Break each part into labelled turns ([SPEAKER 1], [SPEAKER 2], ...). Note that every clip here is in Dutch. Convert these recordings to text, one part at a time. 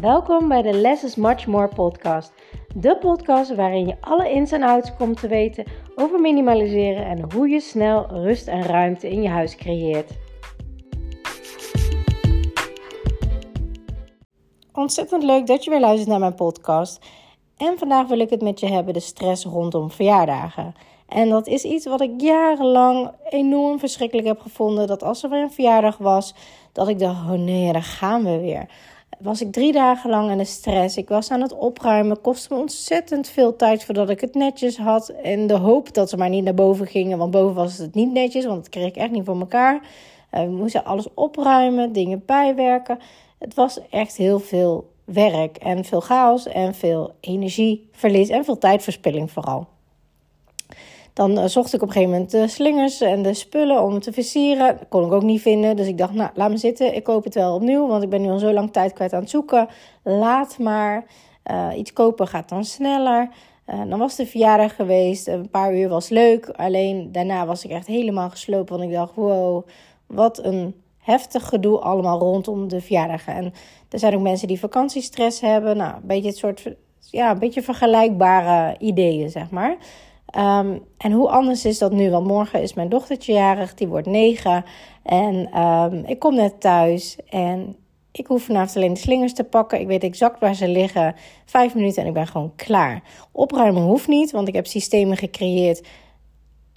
[SPEAKER 1] Welkom bij de Less is Much More podcast. De podcast waarin je alle ins en outs komt te weten over minimaliseren en hoe je snel rust en ruimte in je huis creëert. Ontzettend leuk dat je weer luistert naar mijn podcast. En vandaag wil ik het met je hebben de stress rondom verjaardagen. En dat is iets wat ik jarenlang enorm verschrikkelijk heb gevonden. Dat als er weer een verjaardag was, dat ik dacht: oh nee, daar gaan we weer was ik drie dagen lang in de stress. Ik was aan het opruimen. Kostte me ontzettend veel tijd voordat ik het netjes had. En de hoop dat ze maar niet naar boven gingen. Want boven was het niet netjes. Want dat kreeg ik echt niet voor elkaar. Uh, we moesten alles opruimen, dingen bijwerken. Het was echt heel veel werk en veel chaos en veel energieverlies en veel tijdverspilling vooral. Dan uh, zocht ik op een gegeven moment de slingers en de spullen om te versieren. Dat kon ik ook niet vinden. Dus ik dacht, nou, laat me zitten. Ik koop het wel opnieuw, want ik ben nu al zo lang tijd kwijt aan het zoeken. Laat maar. Uh, iets kopen gaat dan sneller. Uh, dan was de verjaardag geweest. Een paar uur was leuk. Alleen daarna was ik echt helemaal gesloopt. Want ik dacht, wow, wat een heftig gedoe allemaal rondom de verjaardag. En er zijn ook mensen die vakantiestress hebben. Nou, een beetje het soort, ja, een beetje vergelijkbare ideeën, zeg maar. Um, en hoe anders is dat nu? Want morgen is mijn dochtertje jarig, die wordt negen. En um, ik kom net thuis en ik hoef vanavond alleen de slingers te pakken. Ik weet exact waar ze liggen. Vijf minuten en ik ben gewoon klaar. Opruimen hoeft niet, want ik heb systemen gecreëerd.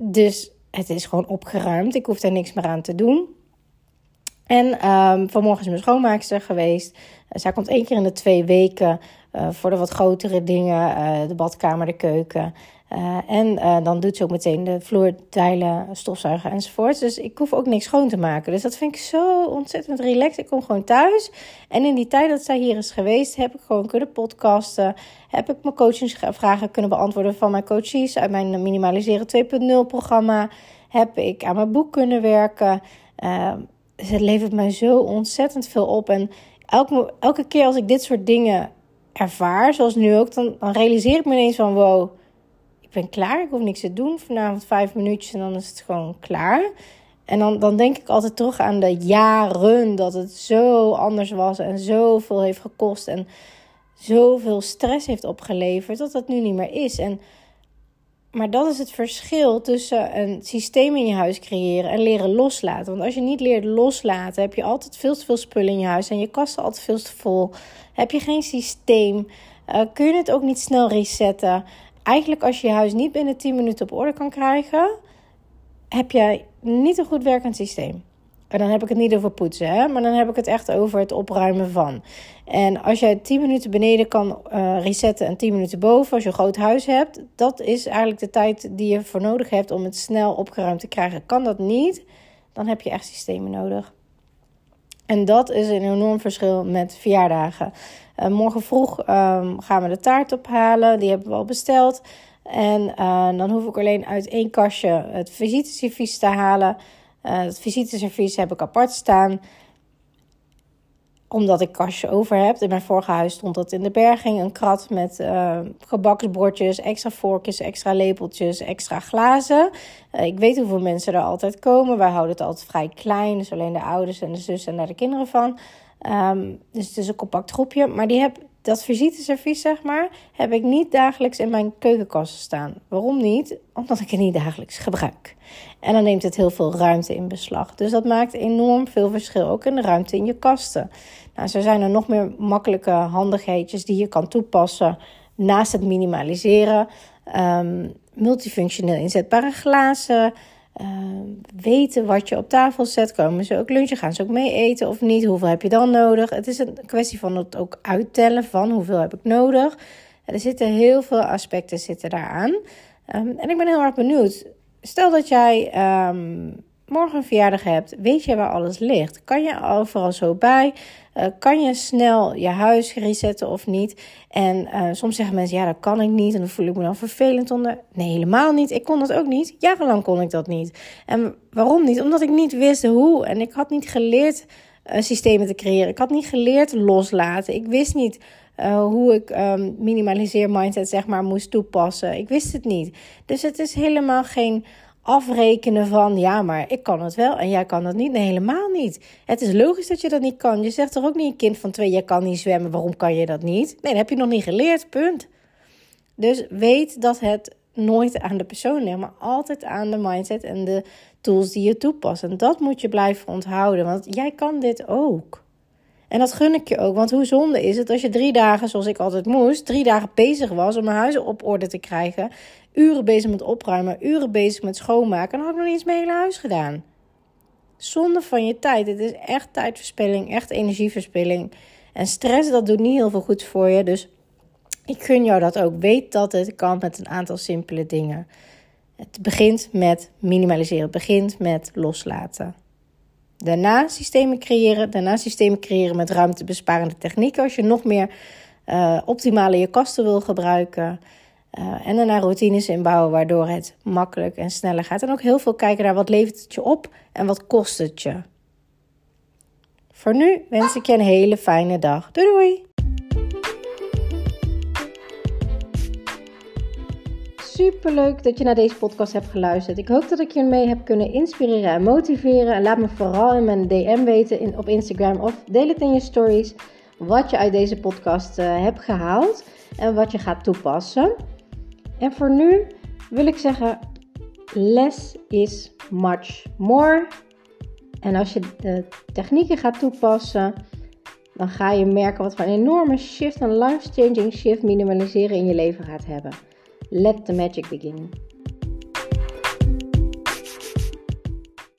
[SPEAKER 1] Dus het is gewoon opgeruimd. Ik hoef daar niks meer aan te doen. En um, vanmorgen is mijn schoonmaakster geweest. zij komt één keer in de twee weken voor de wat grotere dingen. Uh, de badkamer, de keuken. Uh, en dan doet ze ook meteen de vloertijlen stofzuigen enzovoort. Dus ik hoef ook niks schoon te maken. Dus dat vind ik zo ontzettend relaxed. Ik kom gewoon thuis. En in die tijd dat zij hier is geweest, heb ik gewoon kunnen podcasten. Heb ik mijn coachingsvragen kunnen beantwoorden van mijn coaches uit mijn Minimaliseren 2.0 programma. Heb ik aan mijn boek kunnen werken. Het levert mij zo ontzettend veel op. En elke, elke keer als ik dit soort dingen ervaar, zoals nu ook, dan, realiseer ik me ineens van wow ik ben klaar, ik hoef niks te doen. Vanavond vijf minuutjes en dan is het gewoon klaar. En dan, dan denk ik altijd terug aan de jaren dat het zo anders was en zoveel heeft gekost en zoveel stress heeft opgeleverd, dat dat nu niet meer is. En, maar dat is het verschil tussen een systeem in je huis creëren en leren loslaten. Want als je niet leert loslaten, heb je altijd veel te veel spullen in je huis en je kasten altijd veel te vol. Heb je geen systeem, uh, kun je het ook niet snel resetten eigenlijk als je je huis niet binnen 10 minuten op orde kan krijgen, heb je niet een goed werkend systeem. En dan heb ik het niet over poetsen, hè? maar dan heb ik het echt over het opruimen van. En als jij 10 minuten beneden kan uh, resetten en 10 minuten boven, als je een groot huis hebt, dat is eigenlijk de tijd die je voor nodig hebt om het snel opgeruimd te krijgen. Kan dat niet, dan heb je echt systemen nodig. En dat is een enorm verschil met verjaardagen. Uh, morgen vroeg um, gaan we de taart ophalen. Die hebben we al besteld. En uh, dan hoef ik alleen uit één kastje het visiteservies te halen. Uh, het visiteservies heb ik apart staan omdat ik kastje over heb. In mijn vorige huis stond dat in de berging. Een krat met uh, gebaksbordjes, extra vorkjes, extra lepeltjes, extra glazen. Uh, ik weet hoeveel mensen er altijd komen. Wij houden het altijd vrij klein. Dus alleen de ouders en de zus en daar de kinderen van. Um, dus het is een compact groepje. Maar die heb, dat visiteservies, zeg maar, heb ik niet dagelijks in mijn keukenkast staan. Waarom niet? Omdat ik het niet dagelijks gebruik. En dan neemt het heel veel ruimte in beslag. Dus dat maakt enorm veel verschil. Ook in de ruimte in je kasten. Nou, zo zijn er nog meer makkelijke handigheidjes die je kan toepassen naast het minimaliseren. Um, multifunctioneel inzetbare glazen. Uh, weten wat je op tafel zet. Komen ze ook lunchen? Gaan ze ook mee eten of niet? Hoeveel heb je dan nodig? Het is een kwestie van het ook uittellen van hoeveel heb ik nodig. Er zitten heel veel aspecten zitten daaraan. Um, en ik ben heel erg benieuwd. Stel dat jij um, morgen een verjaardag hebt, weet je waar alles ligt? Kan je overal zo bij? Uh, kan je snel je huis resetten of niet? En uh, soms zeggen mensen, ja, dat kan ik niet. En dan voel ik me dan vervelend onder. Nee, helemaal niet. Ik kon dat ook niet. Jarenlang kon ik dat niet. En waarom niet? Omdat ik niet wist hoe. En ik had niet geleerd uh, systemen te creëren. Ik had niet geleerd loslaten. Ik wist niet hoe ik um, minimaliseer mindset zeg maar moest toepassen. Ik wist het niet. Dus het is helemaal geen afrekenen van ja, maar ik kan het wel en jij kan het niet. Nee, helemaal niet. Het is logisch dat je dat niet kan. Je zegt toch ook niet een kind van twee, jij kan niet zwemmen, waarom kan je dat niet? Nee, dat heb je nog niet geleerd, punt. Dus weet dat het nooit aan de persoon ligt, maar altijd aan de mindset en de tools die je toepast. En dat moet je blijven onthouden, want jij kan dit ook. En dat gun ik je ook, want hoe zonde is het als je drie dagen, zoals ik altijd moest, drie dagen bezig was om mijn huis op orde te krijgen, uren bezig met opruimen, uren bezig met schoonmaken, en dan had nog niet eens mijn hele huis gedaan. Zonde van je tijd. Het is echt tijdverspilling, echt energieverspilling. En stress, dat doet niet heel veel goed voor je. Dus ik gun jou dat ook. Weet dat het kan met een aantal simpele dingen. Het begint met minimaliseren. Het begint met loslaten. Daarna systemen creëren. Daarna systemen creëren met ruimtebesparende technieken. Als je nog meer uh, optimaal je kasten wil gebruiken. Uh, en daarna routines inbouwen waardoor het makkelijk en sneller gaat. En ook heel veel kijken naar wat levert het je op en wat kost het je. Voor nu wens ik je een hele fijne dag. Doei doei! Super leuk dat je naar deze podcast hebt geluisterd. Ik hoop dat ik je mee heb kunnen inspireren en motiveren. En laat me vooral in mijn DM weten in, op Instagram of deel het in je stories wat je uit deze podcast uh, hebt gehaald en wat je gaat toepassen. En voor nu wil ik zeggen: less is much more. En als je de technieken gaat toepassen, dan ga je merken wat voor een enorme shift, een life-changing shift minimaliseren in je leven gaat hebben. Let the magic begin.